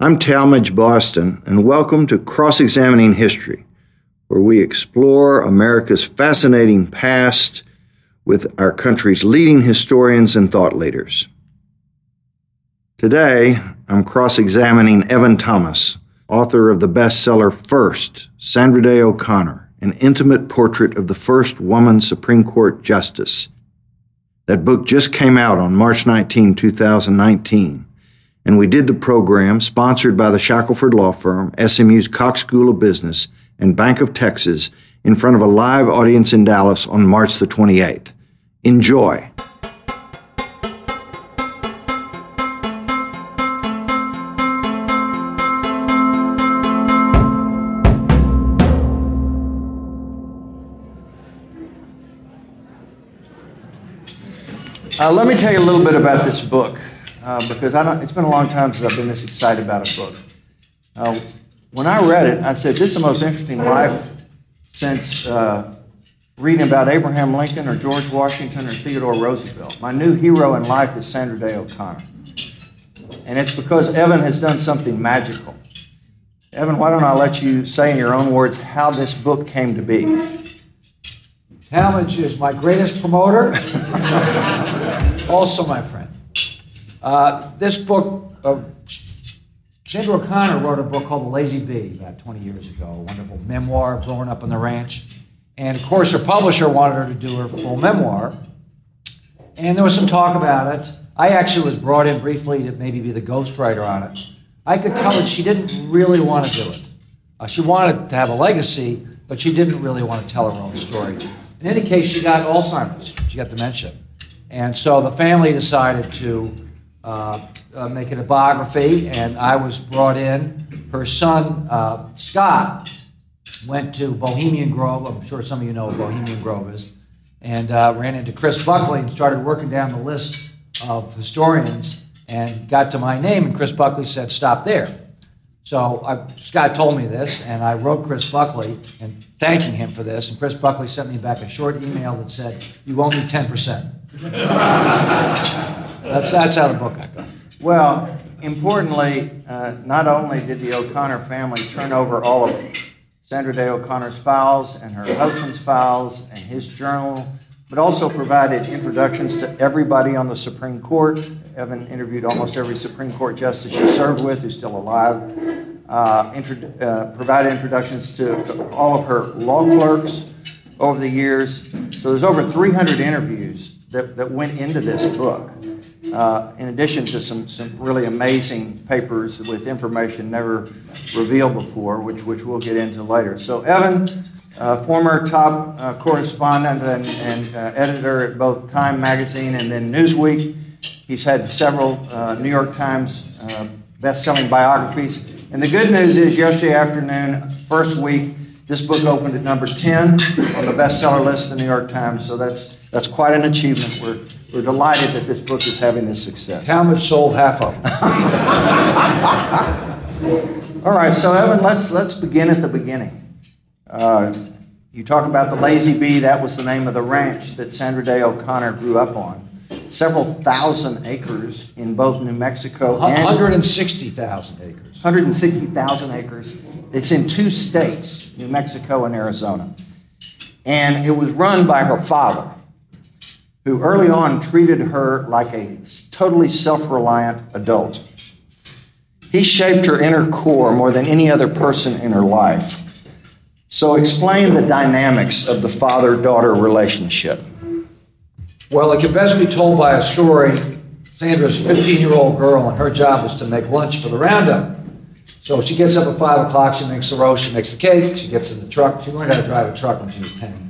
I'm Talmadge Boston, and welcome to Cross Examining History, where we explore America's fascinating past with our country's leading historians and thought leaders. Today, I'm cross examining Evan Thomas, author of the bestseller First Sandra Day O'Connor, an intimate portrait of the first woman Supreme Court Justice. That book just came out on March 19, 2019 and we did the program sponsored by the Shackelford Law Firm, SMU's Cox School of Business, and Bank of Texas in front of a live audience in Dallas on March the 28th. Enjoy. Uh, let me tell you a little bit about this book uh, because I don't, it's been a long time since I've been this excited about a book. Uh, when I read it, I said, This is the most interesting life since uh, reading about Abraham Lincoln or George Washington or Theodore Roosevelt. My new hero in life is Sandra Day O'Connor. And it's because Evan has done something magical. Evan, why don't I let you say in your own words how this book came to be? Talmadge is my greatest promoter, also my friend. Uh, this book, uh, Sandra O'Connor wrote a book called The Lazy B about 20 years ago, a wonderful memoir of growing up on the ranch. And of course, her publisher wanted her to do her full memoir. And there was some talk about it. I actually was brought in briefly to maybe be the ghostwriter on it. I could tell that she didn't really want to do it. Uh, she wanted to have a legacy, but she didn't really want to tell her own story. In any case, she got Alzheimer's, she got dementia. And so the family decided to uh, uh, make a biography, and I was brought in. Her son, uh, Scott, went to Bohemian Grove. I'm sure some of you know what Bohemian Grove is. And uh, ran into Chris Buckley and started working down the list of historians and got to my name. And Chris Buckley said, Stop there. So I, Scott told me this, and I wrote Chris Buckley and thanking him for this. And Chris Buckley sent me back a short email that said, You owe me 10%. That's, that's how the book got going. Well, importantly, uh, not only did the O'Connor family turn over all of Sandra Day O'Connor's files and her husband's files and his journal, but also provided introductions to everybody on the Supreme Court. Evan interviewed almost every Supreme Court justice she served with who's still alive. Uh, uh, provided introductions to all of her law clerks over the years. So there's over 300 interviews that, that went into this book uh, in addition to some, some really amazing papers with information never revealed before, which, which we'll get into later. So, Evan, uh, former top uh, correspondent and, and uh, editor at both Time Magazine and then Newsweek, he's had several uh, New York Times uh, best-selling biographies. And the good news is, yesterday afternoon, first week, this book opened at number 10 on the bestseller list of the New York Times. So that's that's quite an achievement. We're we're delighted that this book is having this success. Talmadge sold half of them. All right, so Evan, let's let's begin at the beginning. Uh, you talk about the Lazy B. That was the name of the ranch that Sandra Day O'Connor grew up on. Several thousand acres in both New Mexico and 160,000 acres. 160,000 acres. It's in two states, New Mexico and Arizona. And it was run by her father who early on treated her like a totally self reliant adult. He shaped her inner core more than any other person in her life. So, explain the dynamics of the father daughter relationship. Well, it can best be told by a story. Sandra's 15 year old girl, and her job is to make lunch for the roundup. So she gets up at 5 o'clock, she makes the roast, she makes the cake, she gets in the truck. She learned how to drive a truck when she was 10.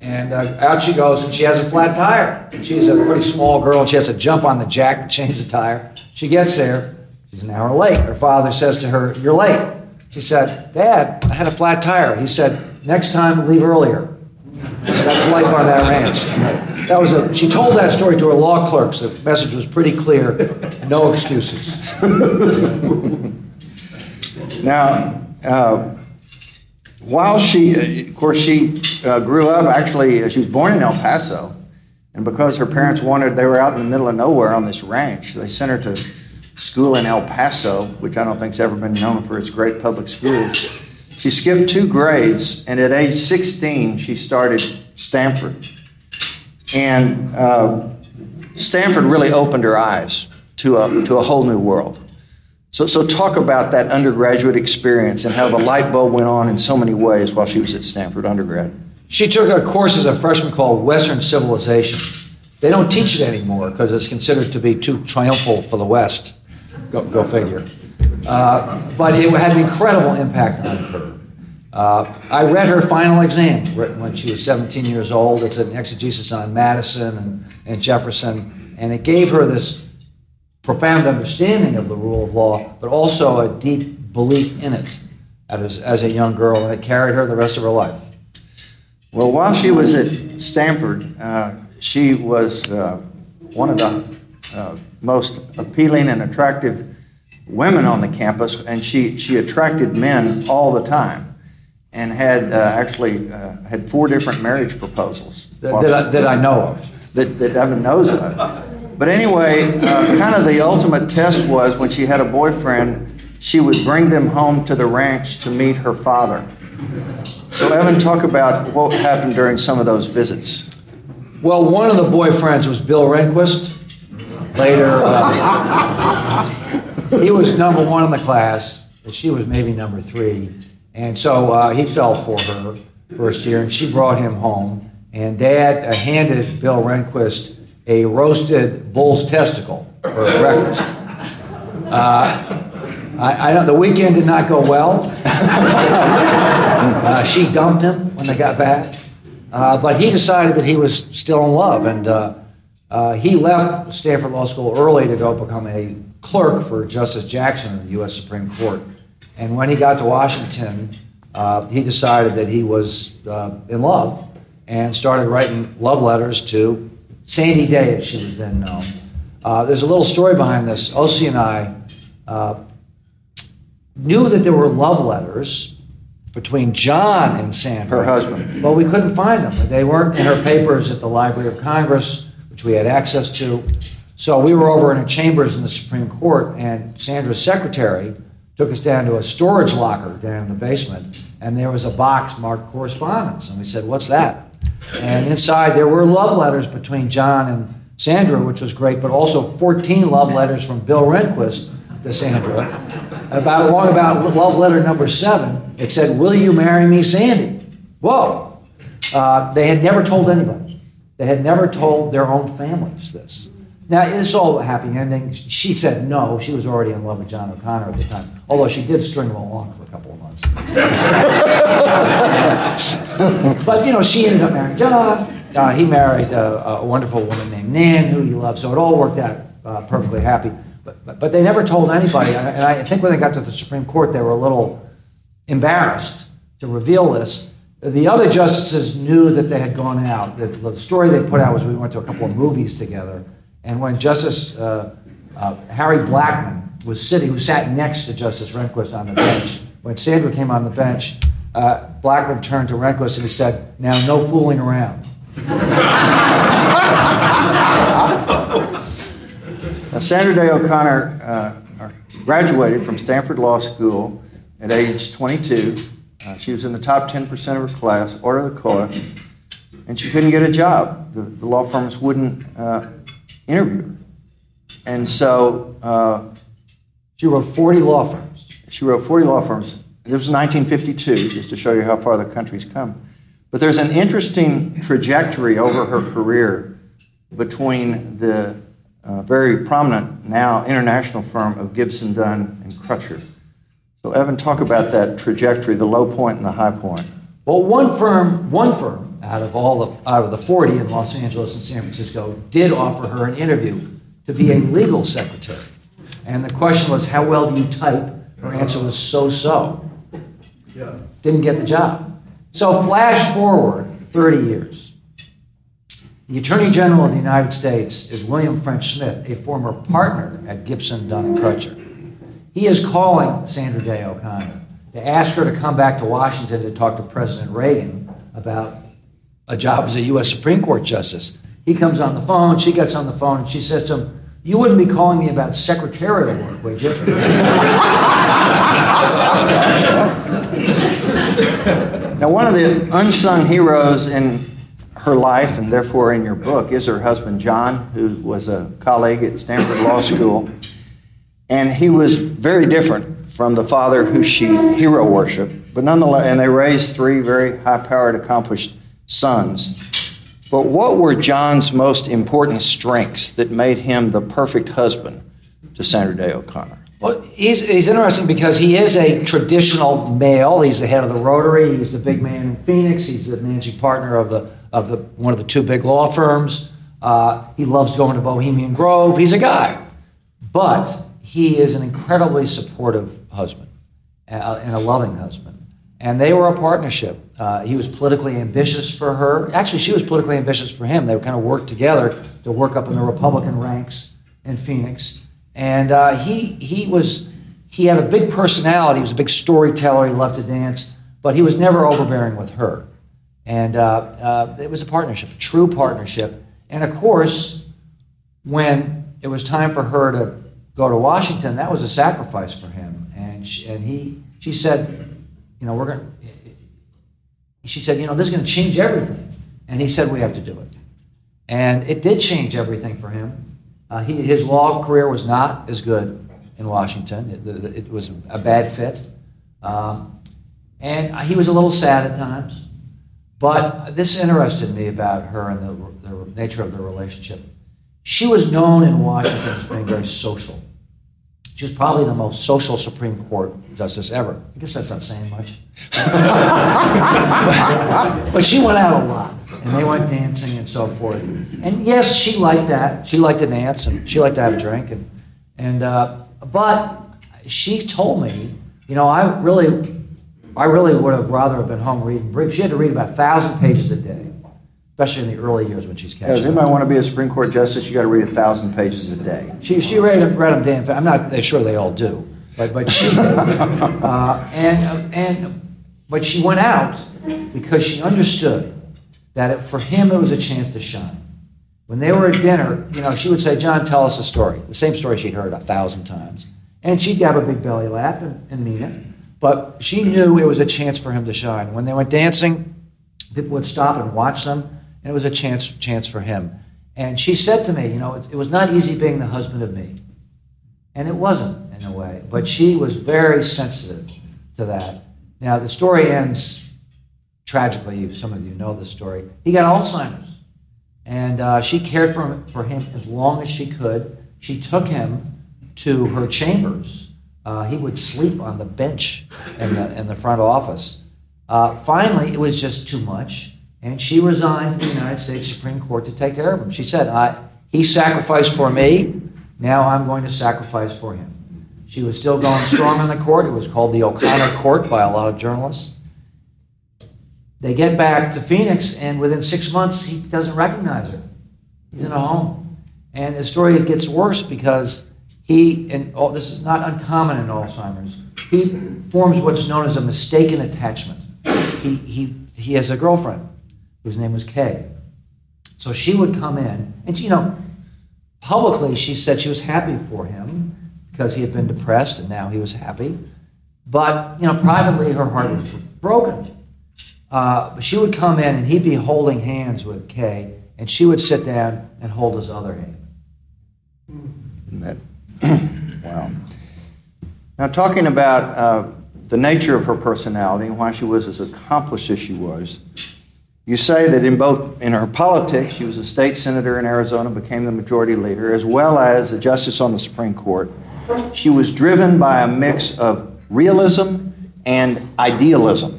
And uh, out she goes, and she has a flat tire. She's a pretty small girl, and she has to jump on the jack to change the tire. She gets there. She's an hour late. Her father says to her, You're late. She said, Dad, I had a flat tire. He said, Next time, leave earlier. That's life on that ranch. That, was a, she told that story to her law clerks. The message was pretty clear no excuses. now, uh, while she, of course, she uh, grew up, actually, uh, she was born in El Paso. And because her parents wanted, they were out in the middle of nowhere on this ranch, they sent her to school in El Paso, which I don't think's ever been known for its great public schools. She skipped two grades, and at age 16, she started Stanford. And uh, Stanford really opened her eyes to a, to a whole new world. So, so talk about that undergraduate experience and how the light bulb went on in so many ways while she was at Stanford undergrad. She took a course as a freshman called Western Civilization. They don't teach it anymore because it's considered to be too triumphal for the West. Go, go figure. Uh, but it had an incredible impact on her. Uh, I read her final exam written when she was 17 years old. It's an exegesis on Madison and, and Jefferson, and it gave her this profound understanding of the rule of law, but also a deep belief in it as, as a young girl, and it carried her the rest of her life. Well, while she was at Stanford, uh, she was uh, one of the uh, most appealing and attractive women on the campus, and she, she attracted men all the time and had uh, actually uh, had four different marriage proposals. That, that, I, that I know of. That, that Evan knows of. But anyway, uh, kind of the ultimate test was when she had a boyfriend, she would bring them home to the ranch to meet her father. So, Evan, talk about what happened during some of those visits. Well, one of the boyfriends was Bill Rehnquist. Later, uh, he was number one in the class, and she was maybe number three. And so uh, he fell for her first year, and she brought him home. And Dad uh, handed Bill Rehnquist a roasted bull's testicle for breakfast. Uh, I, I don't, the weekend did not go well. uh, she dumped him when they got back. Uh, but he decided that he was still in love, and uh, uh, he left Stanford Law School early to go become a clerk for Justice Jackson of the U.S. Supreme Court. And when he got to Washington, uh, he decided that he was in love and started writing love letters to Sandy Day, as she was then known. Uh, there's a little story behind this. Oscie and I knew that there were love letters between John and Sandra. Her husband. But we couldn't find them. They weren't in her papers at the Library of Congress, which we had access to. So we were over in the chambers in the Supreme Court, and Sandra's secretary took us down to a storage locker down in the basement, and there was a box marked correspondence. And we said, What's that? And inside there were love letters between John and Sandra, which was great, but also 14 love letters from Bill Rehnquist to Sandra. About along about love letter number seven, it said, "Will you marry me, Sandy?" Whoa! Uh, they had never told anybody. They had never told their own families this. Now it's all a happy ending. She said no. She was already in love with John O'Connor at the time, although she did string him along for a couple of months. but you know, she ended up marrying John. Uh, he married a, a, wonderful woman named Nan, who he loved. So it all worked out uh, perfectly happy. But, but, but they never told anybody. And I think when they got to the Supreme Court, they were a little embarrassed to reveal this. The other justices knew that they had gone out. The, the story they put out was we went to a couple of movies together. And when Justice uh, uh, Harry Blackmun was sitting, who sat next to Justice Rehnquist on the bench, when Sandra came on the bench, uh, Blackmun turned to Rehnquist and he said, Now, no fooling around. Now, Sandra Day O'Connor uh, graduated from Stanford Law School at age 22. Uh, she was in the top 10% of her class, Order of the Coif, and she couldn't get a job. The, the law firms wouldn't uh, interview her. And so. Uh, she wrote 40 law firms. She wrote 40 law firms. This was 1952, just to show you how far the country's come. But there's an interesting trajectory over her career between the uh, very prominent now international firm of Gibson, Dunn, and Crutcher. So, Evan, talk about that trajectory, the low point and the high point. Well, one firm, one firm out of all of, out of the 40 in Los Angeles and San Francisco did offer her an interview to be a legal secretary. And the question was, how well do you type? Her answer was so-so. Yeah. Didn't get the job. So flash forward 30 years. The Attorney General of the United States is William French Smith, a former partner at Gibson, Dunn, and Crutcher. He is calling Sandra Day O'Connor to ask her to come back to Washington to talk to President Reagan about a job as a U.S. Supreme Court justice. He comes on the phone, she gets on the phone, and she says to him, You wouldn't be calling me about secretarial work, would you? now, one of the unsung heroes in her life, and therefore in your book, is her husband John, who was a colleague at Stanford Law School. And he was very different from the father who she hero worshiped. But nonetheless, and they raised three very high powered, accomplished sons. But what were John's most important strengths that made him the perfect husband to Sandra Day O'Connor? Well, he's, he's interesting because he is a traditional male. He's the head of the Rotary. He's the big man in Phoenix. He's the managing partner of the of the one of the two big law firms. Uh, he loves going to Bohemian Grove. He's a guy, but he is an incredibly supportive husband uh, and a loving husband. And they were a partnership. Uh, he was politically ambitious for her. Actually, she was politically ambitious for him. They kind of worked together to work up in the Republican ranks in Phoenix. And uh, he, he was he had a big personality. He was a big storyteller. He loved to dance, but he was never overbearing with her. And uh, uh, it was a partnership, a true partnership. And of course, when it was time for her to go to Washington, that was a sacrifice for him. And she, and he she said, you know, we're going. She said, you know, this is going to change everything. And he said, we have to do it. And it did change everything for him. Uh, he, his law career was not as good in Washington. It, it was a bad fit. Um, and he was a little sad at times. But this interested me about her and the, the nature of the relationship. She was known in Washington as being very social. She was probably the most social Supreme Court justice ever. I guess that's not saying much. but she went out a lot, and they went dancing and so forth. And yes, she liked that. She liked to dance, and she liked to have a drink. And, and uh, but she told me, you know, I really, I really would have rather have been home reading. She had to read about a thousand pages a day especially in the early years when she's catching. Does anybody want to be a Supreme Court justice? You got to read a thousand pages a day. She she read them, read them damn. I'm not sure they all do, but but she did. uh, and and but she went out because she understood that it, for him it was a chance to shine. When they were at dinner, you know, she would say, "John, tell us a story." The same story she'd heard a thousand times, and she'd have a big belly laugh and, and mean it. But she knew it was a chance for him to shine. When they went dancing, people would stop and watch them and it was a chance, chance for him. And she said to me, you know, it, it was not easy being the husband of me. And it wasn't, in a way. But she was very sensitive to that. Now, the story ends tragically. Some of you know the story. He got Alzheimer's. And uh, she cared for him, for him as long as she could. She took him to her chambers. Uh, he would sleep on the bench in the, in the front office. Uh, finally, it was just too much. And she resigned from the United States Supreme Court to take care of him. She said, I, He sacrificed for me, now I'm going to sacrifice for him. She was still going strong in the court. It was called the O'Connor Court by a lot of journalists. They get back to Phoenix, and within six months, he doesn't recognize her. He's in a home. And the story gets worse because he, and oh, this is not uncommon in Alzheimer's, he forms what's known as a mistaken attachment. He, he, he has a girlfriend whose name was Kay. So she would come in, and you know, publicly she said she was happy for him because he had been depressed and now he was happy. But you know, privately her heart was broken. Uh, she would come in and he'd be holding hands with Kay, and she would sit down and hold his other hand. wow. Now, talking about uh, the nature of her personality and why she was as accomplished as she was, you say that in both in her politics, she was a state senator in Arizona, became the majority leader, as well as a justice on the Supreme Court. She was driven by a mix of realism and idealism.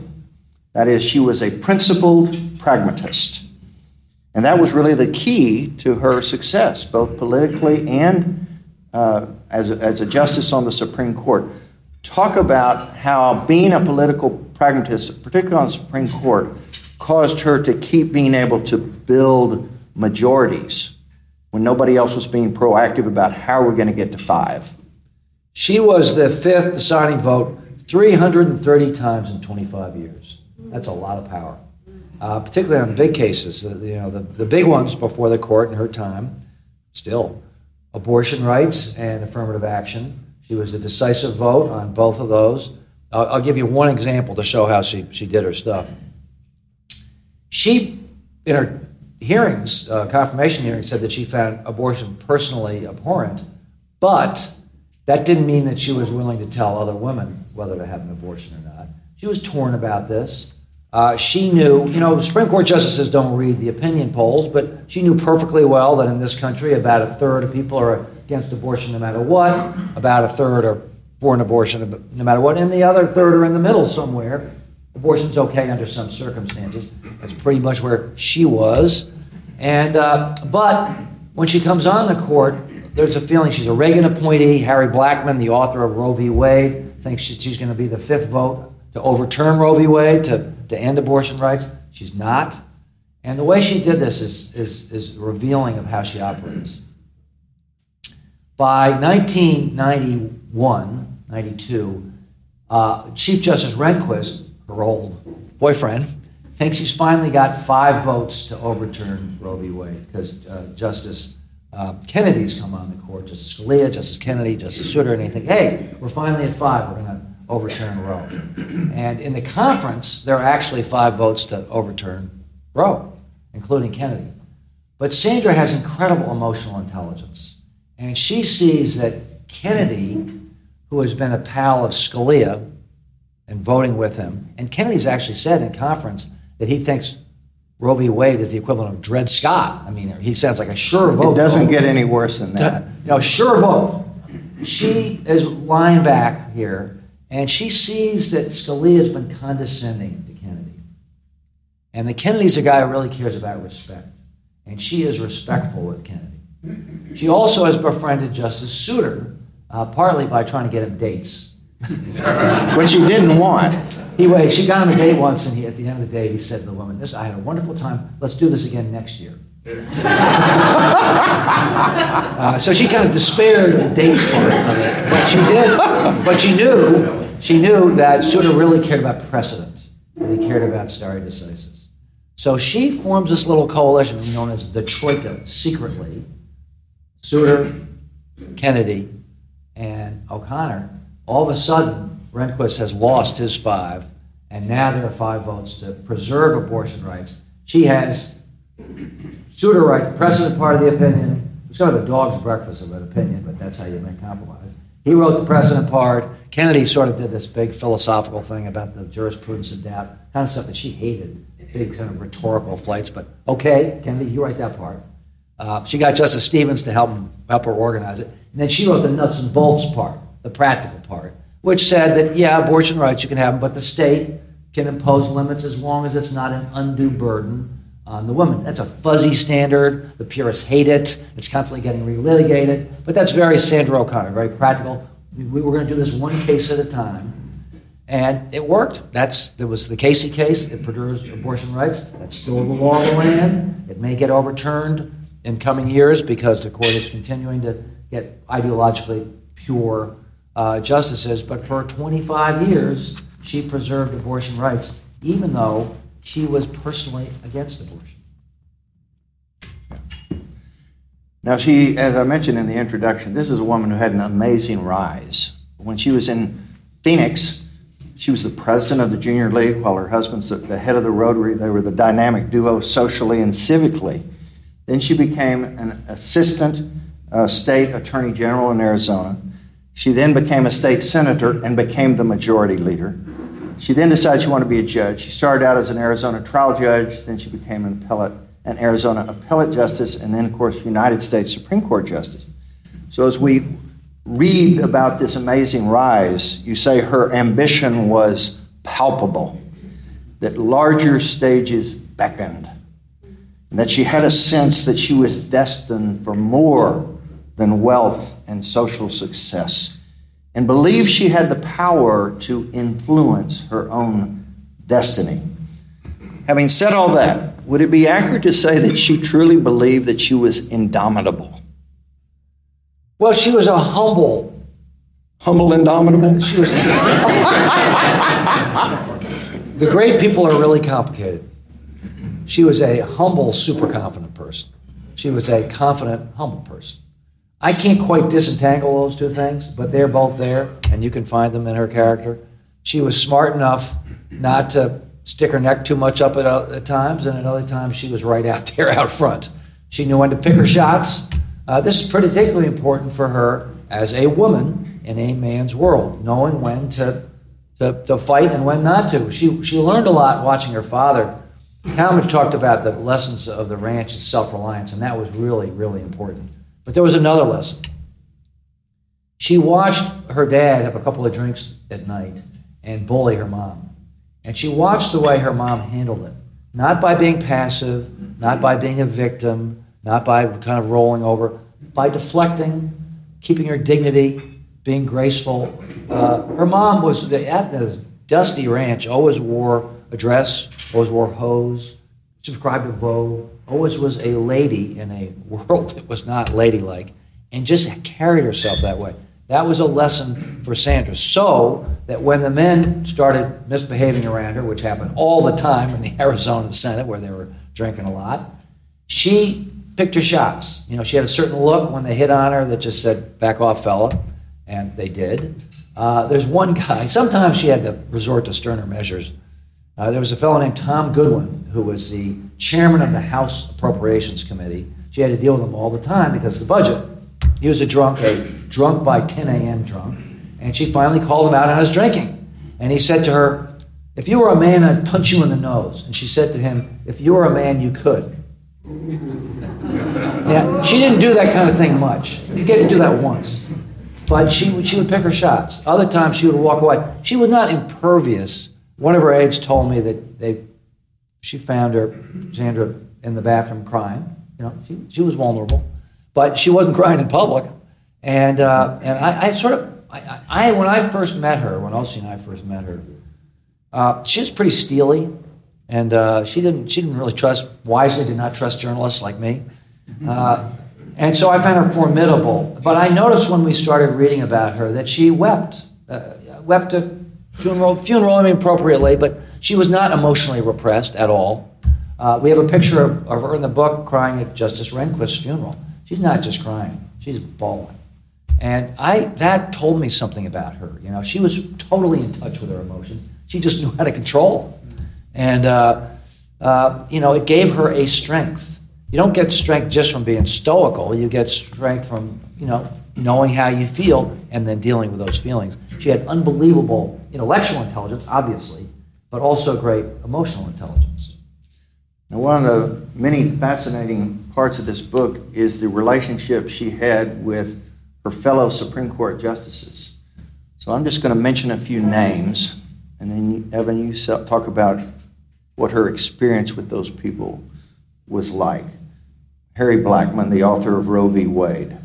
That is, she was a principled pragmatist. And that was really the key to her success, both politically and uh, as, a, as a justice on the Supreme Court. Talk about how being a political pragmatist, particularly on the Supreme Court, caused her to keep being able to build majorities when nobody else was being proactive about how we're going to get to five. She was the fifth deciding vote 330 times in 25 years. That's a lot of power, uh, particularly on the big cases. The, you know, the, the big ones before the court in her time, still. abortion rights and affirmative action. She was a decisive vote on both of those. I'll, I'll give you one example to show how she, she did her stuff. She, in her hearings, uh, confirmation hearings, said that she found abortion personally abhorrent, but that didn't mean that she was willing to tell other women whether to have an abortion or not. She was torn about this. Uh, she knew, you know, Supreme Court justices don't read the opinion polls, but she knew perfectly well that in this country, about a third of people are against abortion no matter what, about a third are for an abortion no matter what, and the other third are in the middle somewhere. Abortion's okay under some circumstances. That's pretty much where she was. And uh, but when she comes on the court, there's a feeling she's a Reagan appointee. Harry Blackmun, the author of Roe v. Wade, thinks she's going to be the fifth vote to overturn Roe v. Wade to, to end abortion rights. She's not. And the way she did this is, is, is revealing of how she operates. By 1991, 92, uh, Chief Justice Rehnquist, her old boyfriend, thinks he's finally got five votes to overturn Roe v. Wade because uh, Justice uh, Kennedy's come on the court, Justice Scalia, Justice Kennedy, Justice Souter, and they think, hey, we're finally at five. We're going to overturn Roe. And in the conference, there are actually five votes to overturn Roe, including Kennedy. But Sandra has incredible emotional intelligence. And she sees that Kennedy, who has been a pal of Scalia and voting with him, and Kennedy's actually said in conference that he thinks Roe v. Wade is the equivalent of Dred Scott. I mean, he sounds like a sure vote. It doesn't get any worse than that. You know, sure vote. She is lying back here and she sees that Scalia has been condescending to Kennedy. And the Kennedy's a guy who really cares about respect. And she is respectful with Kennedy. She also has befriended Justice Souter, uh, partly by trying to get him dates. Which he didn't want. Anyway, she got him a date once, and he, at the end of the day, he said to the woman, "This, I had a wonderful time. Let's do this again next year." uh, so she kind of despaired the date part of it, but she did. But she knew, she knew that Souter really cared about precedent, and he cared about stare decisis. So she forms this little coalition known as the Troika, secretly. Souter, Kennedy, and O'Connor. All of a sudden, Rehnquist has lost his five, and now there are five votes to preserve abortion rights. She has Souter right, the precedent part of the opinion. It's kind of a dog's breakfast of an opinion, but that's how you make compromise. He wrote the precedent part. Kennedy sort of did this big philosophical thing about the jurisprudence of doubt, kind of stuff that she hated, big kind of rhetorical flights. But okay, Kennedy, you write that part. Uh, she got Justice Stevens to help, him, help her organize it. And then she wrote the nuts and bolts part, the practical part, which said that, yeah, abortion rights you can have them, but the state can impose limits as long as it's not an undue burden on the woman. That's a fuzzy standard. The purists hate it. It's constantly getting relitigated. But that's very Sandra O'Connor, very practical. We were going to do this one case at a time. And it worked. That's there was the Casey case. It produced abortion rights. That's still the law of the land. It may get overturned in coming years because the court is continuing to get ideologically pure uh, justices. But for 25 years, she preserved abortion rights, even though she was personally against abortion. Now, she, as I mentioned in the introduction, this is a woman who had an amazing rise. When she was in Phoenix, she was the president of the Junior League, while her husband's the head of the Rotary. They were the dynamic duo socially and civically. Then she became an assistant uh, state attorney general in Arizona. She then became a state senator and became the majority leader. She then decided she wanted to be a judge. She started out as an Arizona trial judge, then she became an appellate, an Arizona appellate justice, and then, of course, United States Supreme Court justice. So as we read about this amazing rise, you say her ambition was palpable, that larger stages beckoned, and that she had a sense that she was destined for more than wealth and social success and believed she had the power to influence her own destiny. Having said all that, would it be accurate to say that she truly believed that she was indomitable? Well, she was a humble. Humble, indomitable? She was. the great people are really complicated. She was a humble, super confident person. She was a confident, humble person. I can't quite disentangle those two things, but they're both there, and you can find them in her character. She was smart enough not to stick her neck too much up at, at times, and at other times she was right out there out front. She knew when to pick her shots. Uh, this is particularly important for her as a woman in a man's world, knowing when to, to, to fight and when not to. She, she learned a lot watching her father. Talmadge talked about the lessons of the ranch and self reliance, and that was really, really important. But there was another lesson. She watched her dad have a couple of drinks at night and bully her mom. And she watched the way her mom handled it. Not by being passive, not by being a victim, not by kind of rolling over, by deflecting, keeping her dignity, being graceful. Uh, her mom was at the Dusty Ranch, always wore a dress, always wore hose, subscribed to Vogue, always was a lady in a world that was not ladylike, and just carried herself that way. That was a lesson for Sandra. So that when the men started misbehaving around her, which happened all the time in the Arizona Senate where they were drinking a lot, she picked her shots. You know, she had a certain look when they hit on her that just said, back off, fella. And they did. Uh, there's one guy, sometimes she had to resort to sterner measures. Uh, there was a fellow named Tom Goodwin, who was the chairman of the House Appropriations Committee. She had to deal with him all the time because of the budget. He was a drunk, a drunk by 10 a.m. drunk. And she finally called him out on his drinking. And he said to her, If you were a man, I'd punch you in the nose. And she said to him, If you were a man, you could. Yeah, she didn't do that kind of thing much. You get to do that once. But she she would pick her shots. Other times she would walk away. She was not impervious. One of her aides told me that they, she found her, Sandra, in the bathroom crying. You know, she, she was vulnerable but she wasn't crying in public. And, uh, and I, I, sort of, I, I, when I first met her, when Elsie and I first met her, uh, she was pretty steely, and uh, she didn't, she didn't really trust, wisely did not trust journalists like me. Uh, and so I found her formidable. But I noticed when we started reading about her that she wept, uh, wept at funeral, funeral, I mean appropriately, but she was not emotionally repressed at all. Uh, we have a picture of, of her in the book crying at Justice Rehnquist's funeral. She's not just crying, she's bawling. And I that told me something about her. You know, she was totally in touch with her emotions. She just knew how to control. And, uh, uh, you know, it gave her a strength. You don't get strength just from being stoical. You get strength from, you know, knowing how you feel and then dealing with those feelings. She had unbelievable intellectual intelligence, obviously, but also great emotional intelligence. Now, one of the many fascinating parts of this book is the relationship she had with her fellow Supreme Court justices. So I'm just going to mention a few names, and then, Evan, you talk about what her experience with those people was like. Harry Blackmun, the author of Roe v. Wade.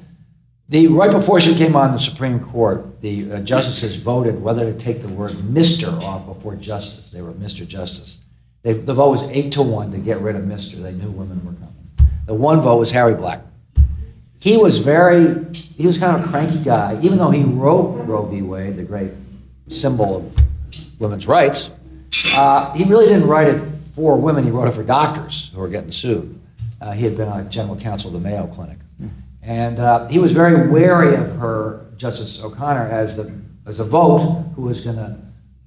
The, right before she came on the Supreme Court, the uh, justices voted whether to take the word Mr. off before Justice. They were Mr. Justice. They, the vote was eight to one to get rid of Mister. They knew women were coming. The one vote was Harry Black. He was very, he was kind of a cranky guy. Even though he wrote Roe v. Wade, the great symbol of women's rights, uh, he really didn't write it for women. He wrote it for doctors who were getting sued. Uh, he had been a general counsel of the Mayo Clinic. And uh, he was very wary of her, Justice O'Connor, as, the, as a vote who was going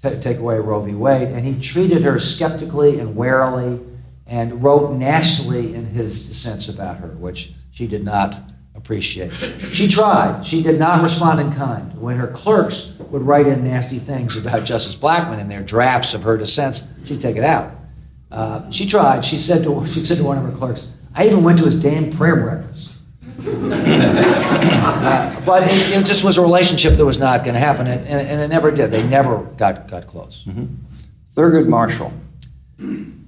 to take away Roe v. Wade, and he treated her skeptically and warily and wrote nastily in his dissents about her, which she did not appreciate. She tried. She did not respond in kind. When her clerks would write in nasty things about Justice Blackmun in their drafts of her dissents, she'd take it out. Uh, she tried. She said, to, she said to one of her clerks, I even went to his damn prayer breakfast. Uh, but it, it, just was a relationship that was not going to happen, and, and, and, it never did. They never got, got close. Mm-hmm. Thurgood Marshall.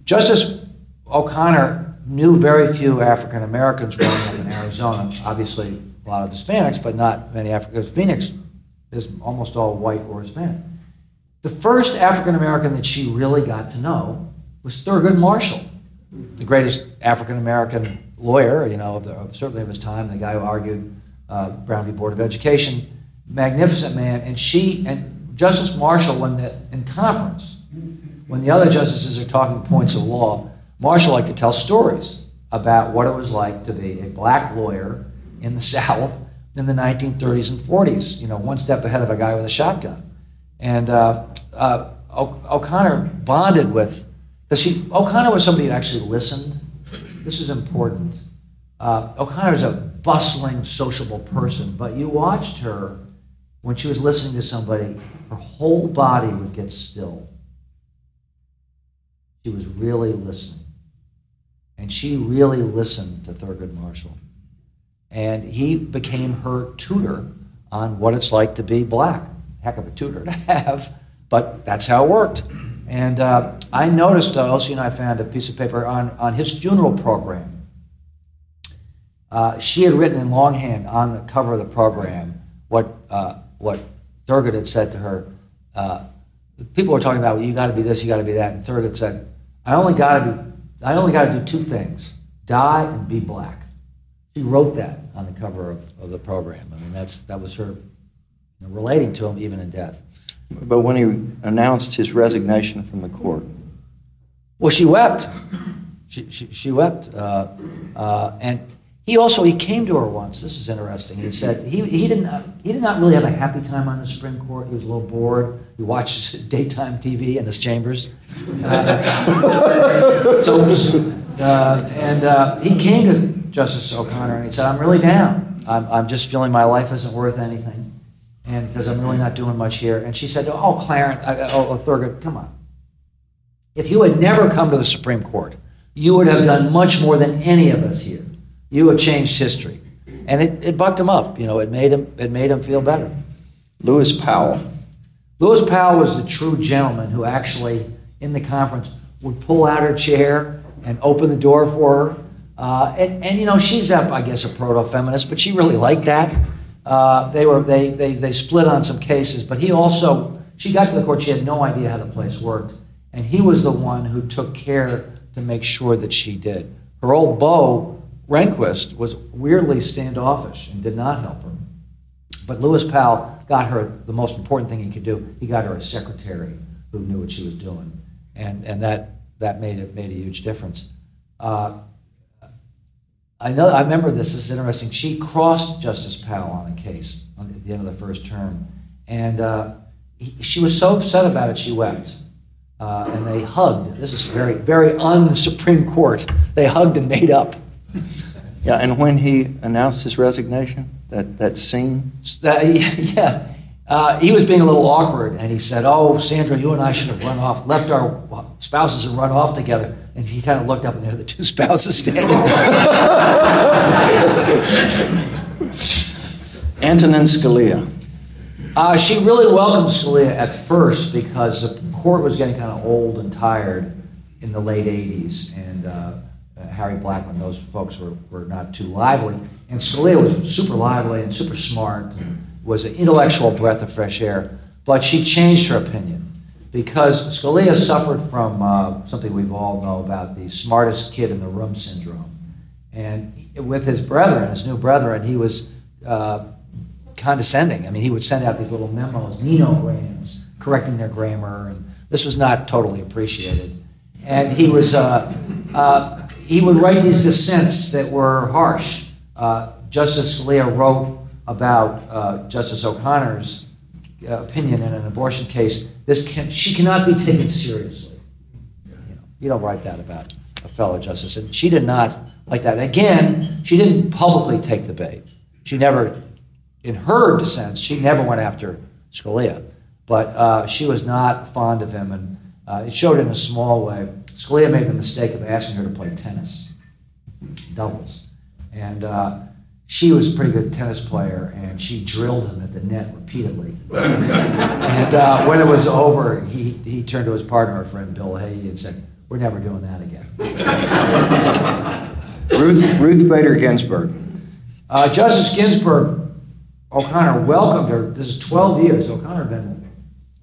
Justice O'Connor knew very few African Americans growing up in Arizona. Obviously, a lot of Hispanics, but not many Africans. Phoenix is almost all white or Hispanic. The first African American that she really got to know was Thurgood Marshall, the greatest African American lawyer, you know, of the, of, certainly of his time, the guy who argued uh, Brown v. Board of Education, magnificent man. And she and Justice Marshall, when the, in conference, when the other justices are talking points of law, Marshall liked to tell stories about what it was like to be a black lawyer in the South in the 1930s and 40s, you know, one step ahead of a guy with a shotgun. And uh, uh, O'Connor bonded with, because she O'Connor was somebody who actually listened. This is important. Uh, O'Connor is a bustling, sociable person, but you watched her when she was listening to somebody, her whole body would get still. She was really listening. And she really listened to Thurgood Marshall. And he became her tutor on what it's like to be black. Heck of a tutor to have, but that's how it worked. And uh, I noticed, uh, Elsie and I found a piece of paper on, on his funeral program. Uh, she had written in longhand on the cover of the program what, uh, what Thurgood had said to her. Uh, people were talking about, well, you got to be this, you got to be that. And Thurgood said, I only got to I only got to do two things die and be black. She wrote that on the cover of, of the program. I mean, that's, that was her you know, relating to him even in death. But when he announced his resignation from the court, well, she wept. She, she, she wept. Uh, uh, and he also he came to her once. This is interesting. He said he, he didn't he did not really have a happy time on the Supreme Court. He was a little bored. He watched daytime TV in his chambers. Uh, so, uh, and uh, he came to Justice O'Connor and he said, "I'm really down. I'm, I'm just feeling my life isn't worth anything, and because I'm really not doing much here." And she said, "Oh, Clarence, uh, oh, Thurgood, come on. If you had never come to the Supreme Court, you would have done much more than any of us here." You have changed history. And it, it bucked him up. You know, it made him, it made him feel better. Lewis Powell. Lewis Powell was the true gentleman who actually, in the conference, would pull out her chair and open the door for her. Uh, and, and, you know, she's, up, I guess, a proto-feminist, but she really liked that. Uh, they, were, they, they, they split on some cases, but he also, she got to the court, she had no idea how the place worked. And he was the one who took care to make sure that she did. Her old beau Rehnquist was weirdly standoffish and did not help her. But Lewis Powell got her the most important thing he could do. He got her a secretary who knew what she was doing, and and that that made it made a huge difference. Uh, I know I remember this. This is interesting. She crossed Justice Powell on a case at the end of the first term, and uh, he, she was so upset about it she wept. Uh, and they hugged. This is very, very un Supreme Court. They hugged and made up. Yeah, and when he announced his resignation, that, that scene? That, yeah. Uh, he was being a little awkward, and he said, "Oh, Sandra, you and I should have run off, left our spouses and run off together." And he kind of looked up, and there were the two spouses standing. Antonin Scalia. Uh, she really welcomed Scalia at first because the court was getting kind of old and tired in the late '80s, and uh, Harry Blackmun, those folks were, were not too lively. And Scalia was super lively and super smart and was an intellectual breath of fresh air. But she changed her opinion because Scalia suffered from uh, something we've all know about the smartest kid in the room syndrome. And with his brethren, his new brethren, he was uh, condescending. I mean, he would send out these little memos, ninograms, correcting their grammar, and this was not totally appreciated. And he was uh, uh he would write these dissents that were harsh. Uh, Justice Scalia wrote about uh, Justice O'Connor's uh, opinion in an abortion case. This can, she cannot be taken seriously. You, know, you don't write that about a fellow justice, and she did not like that. again, she didn't publicly take the bait. She never, in her dissents, she never went after Scalia, but uh, she was not fond of him, and uh, it showed in a small way. Scalia made the mistake of asking her to play tennis, doubles. And uh, she was a pretty good tennis player, and she drilled him at the net repeatedly. and uh, when it was over, he, he turned to his partner, our friend Bill Hay, and said, We're never doing that again. Ruth, Ruth Bader Ginsburg. Uh, Justice Ginsburg, O'Connor welcomed her. This is 12 years. O'Connor had been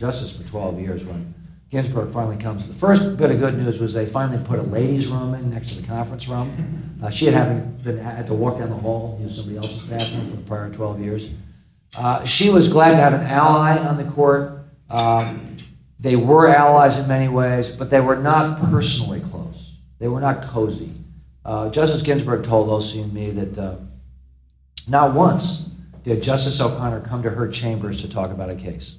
justice for 12 years when Ginsburg finally comes. The first bit of good news was they finally put a ladies' room in next to the conference room. Uh, she had having been had to walk down the hall, use somebody else's bathroom for the prior 12 years. Uh, she was glad to have an ally on the court. Um, they were allies in many ways, but they were not personally close. They were not cozy. Uh, Justice Ginsburg told Elsie and me that uh, not once did Justice O'Connor come to her chambers to talk about a case.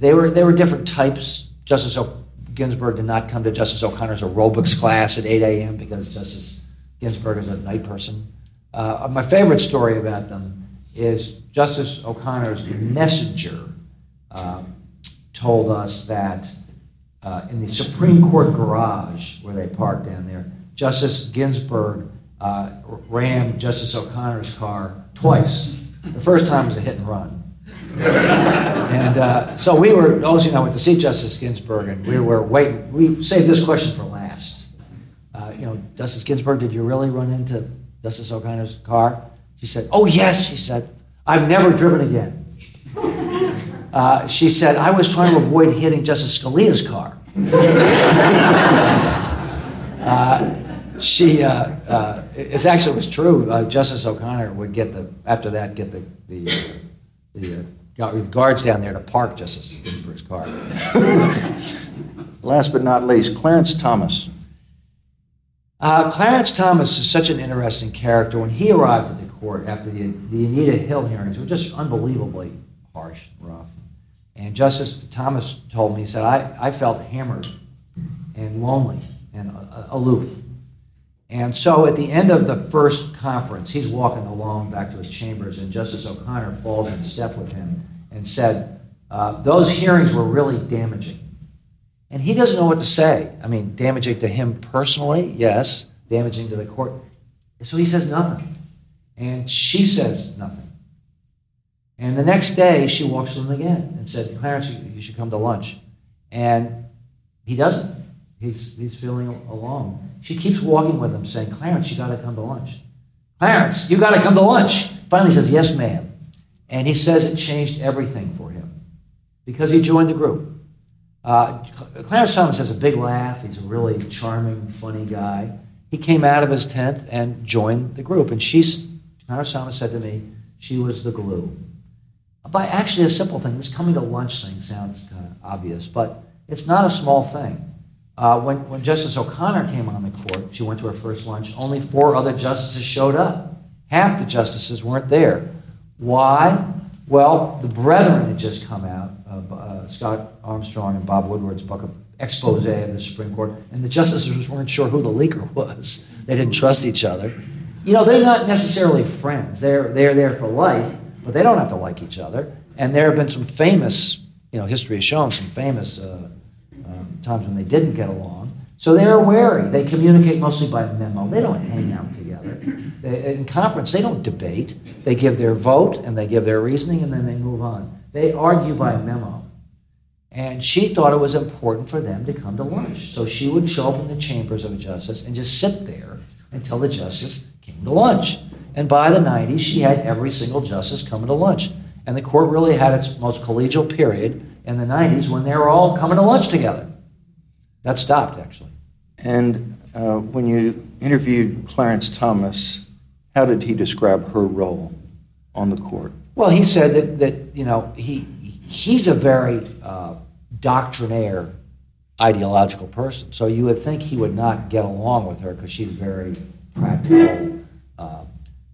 They were they were different types. Justice o- Ginsburg did not come to Justice O'Connor's aerobics class at 8 a.m. because Justice Ginsburg is a night person. Uh, my favorite story about them is Justice O'Connor's messenger um, told us that uh, in the Supreme Court garage where they parked down there, Justice Ginsburg uh, rammed Justice O'Connor's car twice. The first time was a hit and run. and uh, so we were, and I went to see Justice Ginsburg, and we were waiting. We saved this question for last. Uh, you know, Justice Ginsburg, did you really run into Justice O'Connor's car? She said, Oh, yes, she said. I've never driven again. Uh, she said, I was trying to avoid hitting Justice Scalia's car. uh, she, uh, uh, it's actually it was true. Justice O'Connor would get the after that get the the, the guards down there to park Justice Ginsburg's car. Last but not least, Clarence Thomas. Uh, Clarence Thomas is such an interesting character. When he arrived at the court after the, the Anita Hill hearings, were just unbelievably harsh and rough. And Justice Thomas told me, he said, I, I felt hammered and lonely and uh, aloof. And so at the end of the first conference, he's walking along back to his chambers, and Justice O'Connor falls in step with him and said, uh, Those hearings were really damaging. And he doesn't know what to say. I mean, damaging to him personally, yes, damaging to the court. So he says nothing. And she says nothing. And the next day, she walks to him again and said, Clarence, you should come to lunch. And he doesn't. He's, he's feeling alone. She keeps walking with him, saying, Clarence, you got to come to lunch. Clarence, you got to come to lunch. Finally, says, Yes, ma'am. And he says it changed everything for him because he joined the group. Uh, Clarence Thomas has a big laugh. He's a really charming, funny guy. He came out of his tent and joined the group. And she's, Clarence Thomas said to me, she was the glue. By actually a simple thing, this coming to lunch thing sounds kind of obvious, but it's not a small thing. Uh, when, when Justice O'Connor came on the court, she went to her first lunch, only four other justices showed up. Half the justices weren't there. Why? Well, the Brethren had just come out, uh, uh, Scott Armstrong and Bob Woodward's book of expose of the Supreme Court, and the justices weren't sure who the leaker was. They didn't trust each other. You know, they're not necessarily friends. They're, they're there for life, but they don't have to like each other. And there have been some famous, you know, history has shown some famous uh, times when they didn't get along. So they're wary. They communicate mostly by memo. They don't hang out together. They, in conference, they don't debate. They give their vote and they give their reasoning and then they move on. They argue by memo. And she thought it was important for them to come to lunch. So she would show up in the chambers of a justice and just sit there until the justice came to lunch. And by the 90s, she had every single justice coming to lunch. And the court really had its most collegial period in the 90s when they were all coming to lunch together. That stopped, actually. And uh, when you interviewed Clarence Thomas, how did he describe her role on the court? Well, he said that, that you know, he, he's a very uh, doctrinaire, ideological person. So you would think he would not get along with her because she's very practical, uh,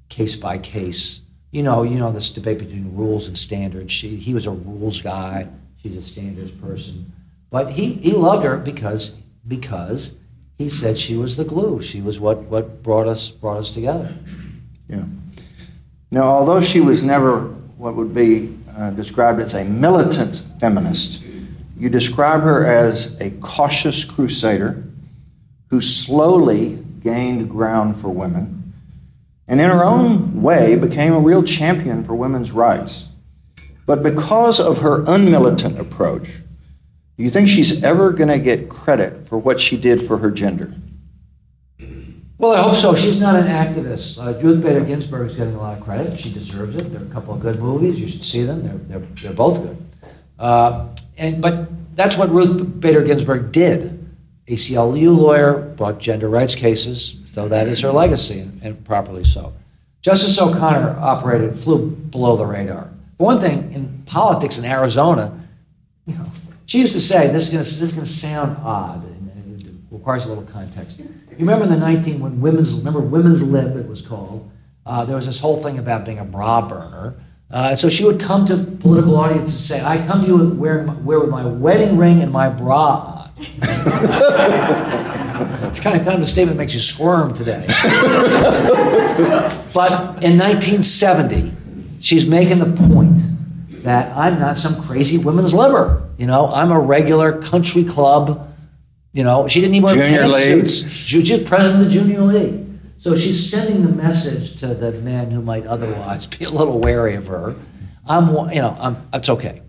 case by case. You know, you know this debate between rules and standards. She, he was a rules guy. She's a standards person. But he, he loved her because because he said she was the glue. She was what, what brought us brought us together. Yeah. Now, although she was never what would be uh, described as a militant feminist, you describe her as a cautious crusader who slowly gained ground for women and in her own way became a real champion for women's rights. But because of her unmilitant approach, do you think she's ever going to get credit for what she did for her gender? Well, I hope so. She's not an activist. Uh, Ruth Bader Ginsburg is getting a lot of credit. She deserves it. There are a couple of good movies. You should see them. They're, they're, they're both good. Uh, and, but that's what Ruth Bader Ginsburg did. ACLU lawyer, brought gender rights cases, so that is her legacy, and, and properly so. Justice O'Connor operated, flew below the radar. For one thing, in politics in Arizona, she used to say, this is going to, this is going to sound odd, and, it requires a little context. You remember in the 19, when women's, remember Women's Lib, it was called, uh, there was this whole thing about being a bra burner. Uh, so she would come to political audiences and say, I come to you wearing wearing my wedding ring and my bra it's kind of, kind of a statement that makes you squirm today. but in 1970, she's making the point that I'm not some crazy women's liver. You know, I'm a regular country club. You know, she didn't even wear Junior league. She's president of the junior league. So she's sending the message to the men who might otherwise be a little wary of her. I'm, you know, I'm, it's okay.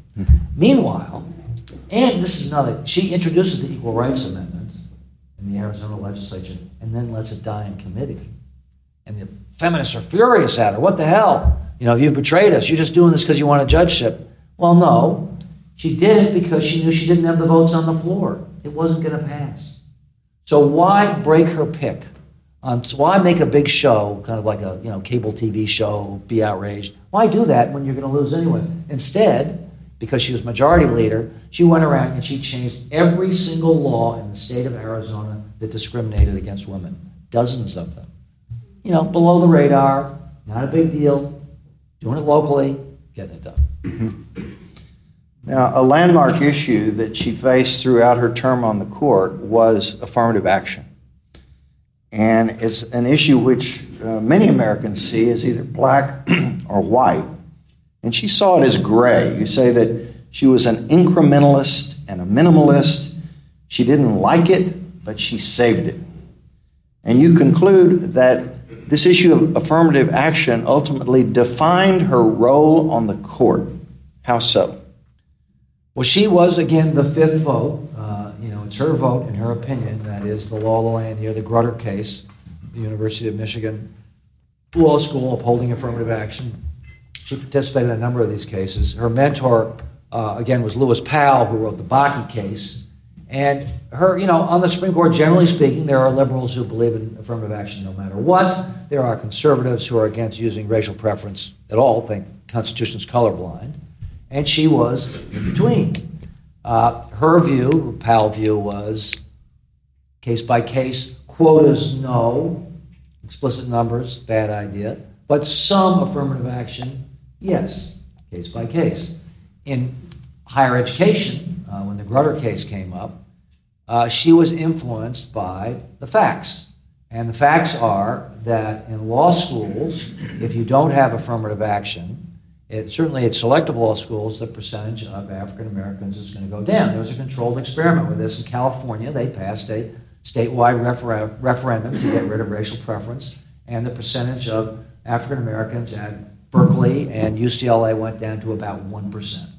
Meanwhile, and this is another, she introduces the Equal Rights Amendment in the Arizona legislature and then lets it die in committee. And the feminists are furious at her. What the hell? You know, you've betrayed us. You're just doing this because you want a judgeship. Well, no. She did it because she knew she didn't have the votes on the floor. It wasn't going to pass. So why break her pick? Um, so why make a big show, kind of like a you know cable TV show, be outraged? Why do that when you're going to lose anyway? Instead, because she was majority leader, she went around and she changed every single law in the state of Arizona that discriminated against women. Dozens of them. You know, below the radar, not a big deal, doing it locally, getting it done. Mm-hmm. Now, a landmark issue that she faced throughout her term on the court was affirmative action. And it's an issue which uh, many Americans see as either black or white. And she saw it as gray. You say that she was an incrementalist and a minimalist. She didn't like it, but she saved it. And you conclude that this issue of affirmative action ultimately defined her role on the court. How so? Well, she was, again, the fifth vote. Uh, you know, it's her vote, in her opinion, that is the law of the land here, the Grutter case, the University of Michigan Law School upholding affirmative action. She participated in a number of these cases. Her mentor, uh, again, was Lewis Powell, who wrote the Bakke case. And her, you know, on the Supreme Court, generally speaking, there are liberals who believe in affirmative action no matter what. There are conservatives who are against using racial preference at all, think Constitution's colorblind. And she was in between. Uh, her view, Powell's view, was case by case, quotas no, explicit numbers, bad idea, but some affirmative action, yes, case by case. In higher education, uh, when the Grutter case came up, uh, she was influenced by the facts. And the facts are that in law schools, if you don't have affirmative action, it, certainly at selective law schools, the percentage of African Americans is going to go down. There was a controlled experiment with this in California. They passed a statewide refer- referendum to get rid of racial preference, and the percentage of African Americans at Berkeley and UCLA went down to about 1%.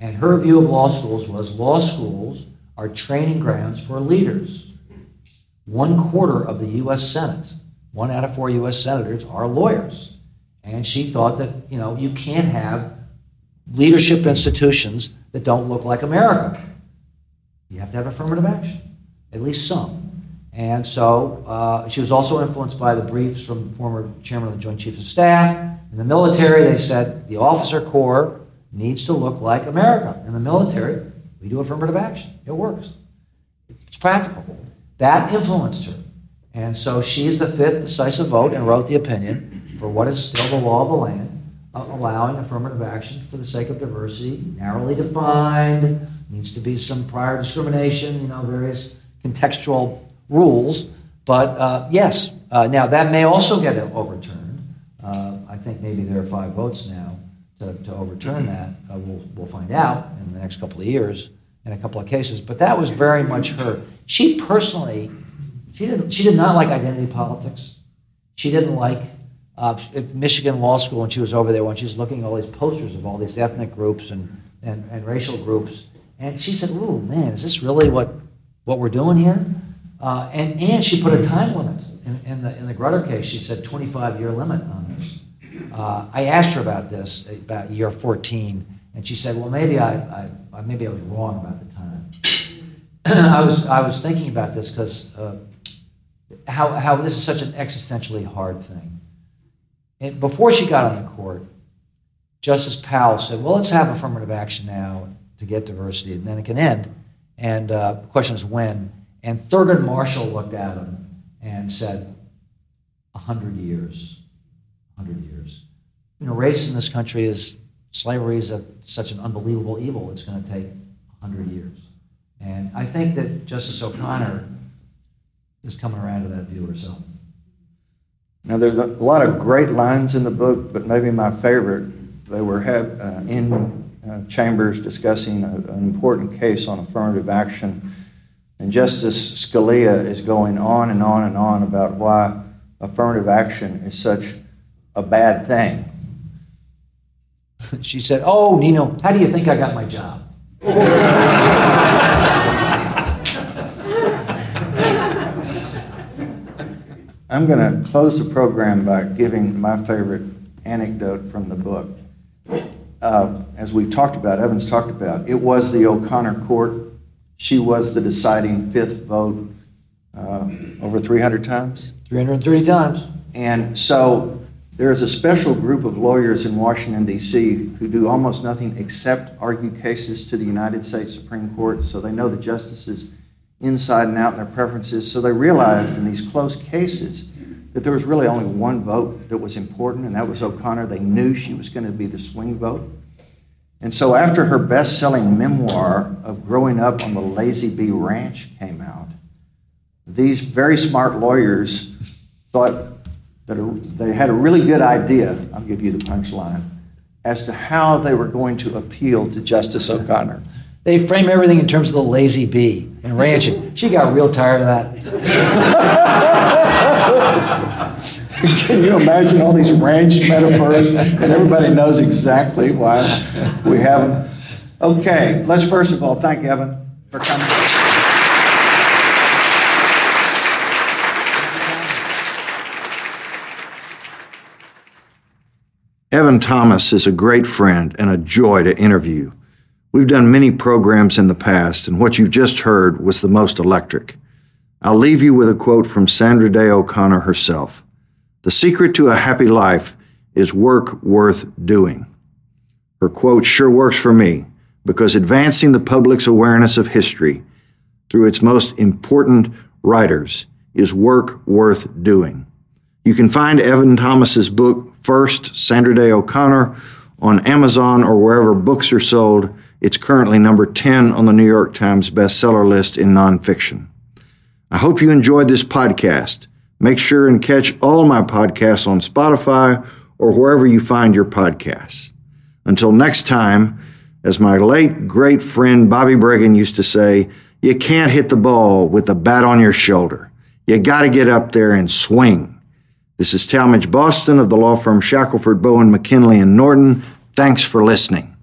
And her view of law schools was law schools are training grounds for leaders. One quarter of the U.S. Senate, one out of four U.S. senators, are lawyers. And she thought that, you know, you can't have leadership institutions that don't look like America. You have to have affirmative action, at least some. And so uh, she was also influenced by the briefs from former chairman of the Joint Chiefs of Staff. In the military, they said the officer corps needs to look like America. In the military, we do affirmative action. It works. It's practical. That influenced her. And so she is the fifth decisive vote and wrote the opinion for what is still the law of the land, allowing affirmative action for the sake of diversity, narrowly defined, needs to be some prior discrimination, you know, various contextual rules. But uh, yes, uh, now that may also get overturned. Uh, I think maybe there are five votes now to, to overturn that. Uh, we'll, we'll find out in the next couple of years in a couple of cases. But that was very much her. She personally, she, didn't, she did not like identity politics. She didn't like uh, at Michigan Law School, and she was over there when she was looking at all these posters of all these ethnic groups and, and, and racial groups. And she said, "Oh man, is this really what, what we're doing here?" Uh, and, and she put a time limit in, in, the, in the Grutter case. She said 25 year limit on. Uh, I asked her about this about year 14, and she said, "Well, maybe I, I maybe I was wrong about the time." I was I was thinking about this because uh, how how this is such an existentially hard thing. And before she got on the court, Justice Powell said, "Well, let's have affirmative action now to get diversity, and then it can end." And uh, the question is when. And Thurgood Marshall looked at him and said, "A hundred years." 100 years. You know, race in this country is, slavery is a, such an unbelievable evil, it's going to take 100 years. And I think that Justice O'Connor is coming around to that view herself. Now, there's a lot of great lines in the book, but maybe my favorite, they were had, uh, in uh, chambers discussing a, an important case on affirmative action. And Justice Scalia is going on and on and on about why affirmative action is such a bad thing. she said, Oh, Nino, how do you think I got my job? I'm going to close the program by giving my favorite anecdote from the book. Uh, as we talked about, Evans talked about, it was the O'Connor court. She was the deciding fifth vote uh, over 300 times. 330 times. And so there is a special group of lawyers in Washington, D.C., who do almost nothing except argue cases to the United States Supreme Court. So they know the justices inside and out and their preferences. So they realized in these close cases that there was really only one vote that was important, and that was O'Connor. They knew she was going to be the swing vote. And so after her best selling memoir of growing up on the Lazy B Ranch came out, these very smart lawyers thought that they had a really good idea, I'll give you the punchline, as to how they were going to appeal to Justice O'Connor. They frame everything in terms of the Lazy B and ranching. She got real tired of that. Can you imagine all these ranch metaphors? And everybody knows exactly why we have them. Okay, let's first of all thank Evan for coming. Evan Thomas is a great friend and a joy to interview. We've done many programs in the past, and what you've just heard was the most electric. I'll leave you with a quote from Sandra Day O'Connor herself The secret to a happy life is work worth doing. Her quote sure works for me because advancing the public's awareness of history through its most important writers is work worth doing. You can find Evan Thomas's book, First, Sandra Day O'Connor, on Amazon or wherever books are sold. It's currently number 10 on the New York Times bestseller list in nonfiction. I hope you enjoyed this podcast. Make sure and catch all my podcasts on Spotify or wherever you find your podcasts. Until next time, as my late great friend Bobby Bragan used to say, you can't hit the ball with the bat on your shoulder. You got to get up there and swing. This is Talmadge Boston of the law firm Shackelford, Bowen, McKinley, and Norton. Thanks for listening.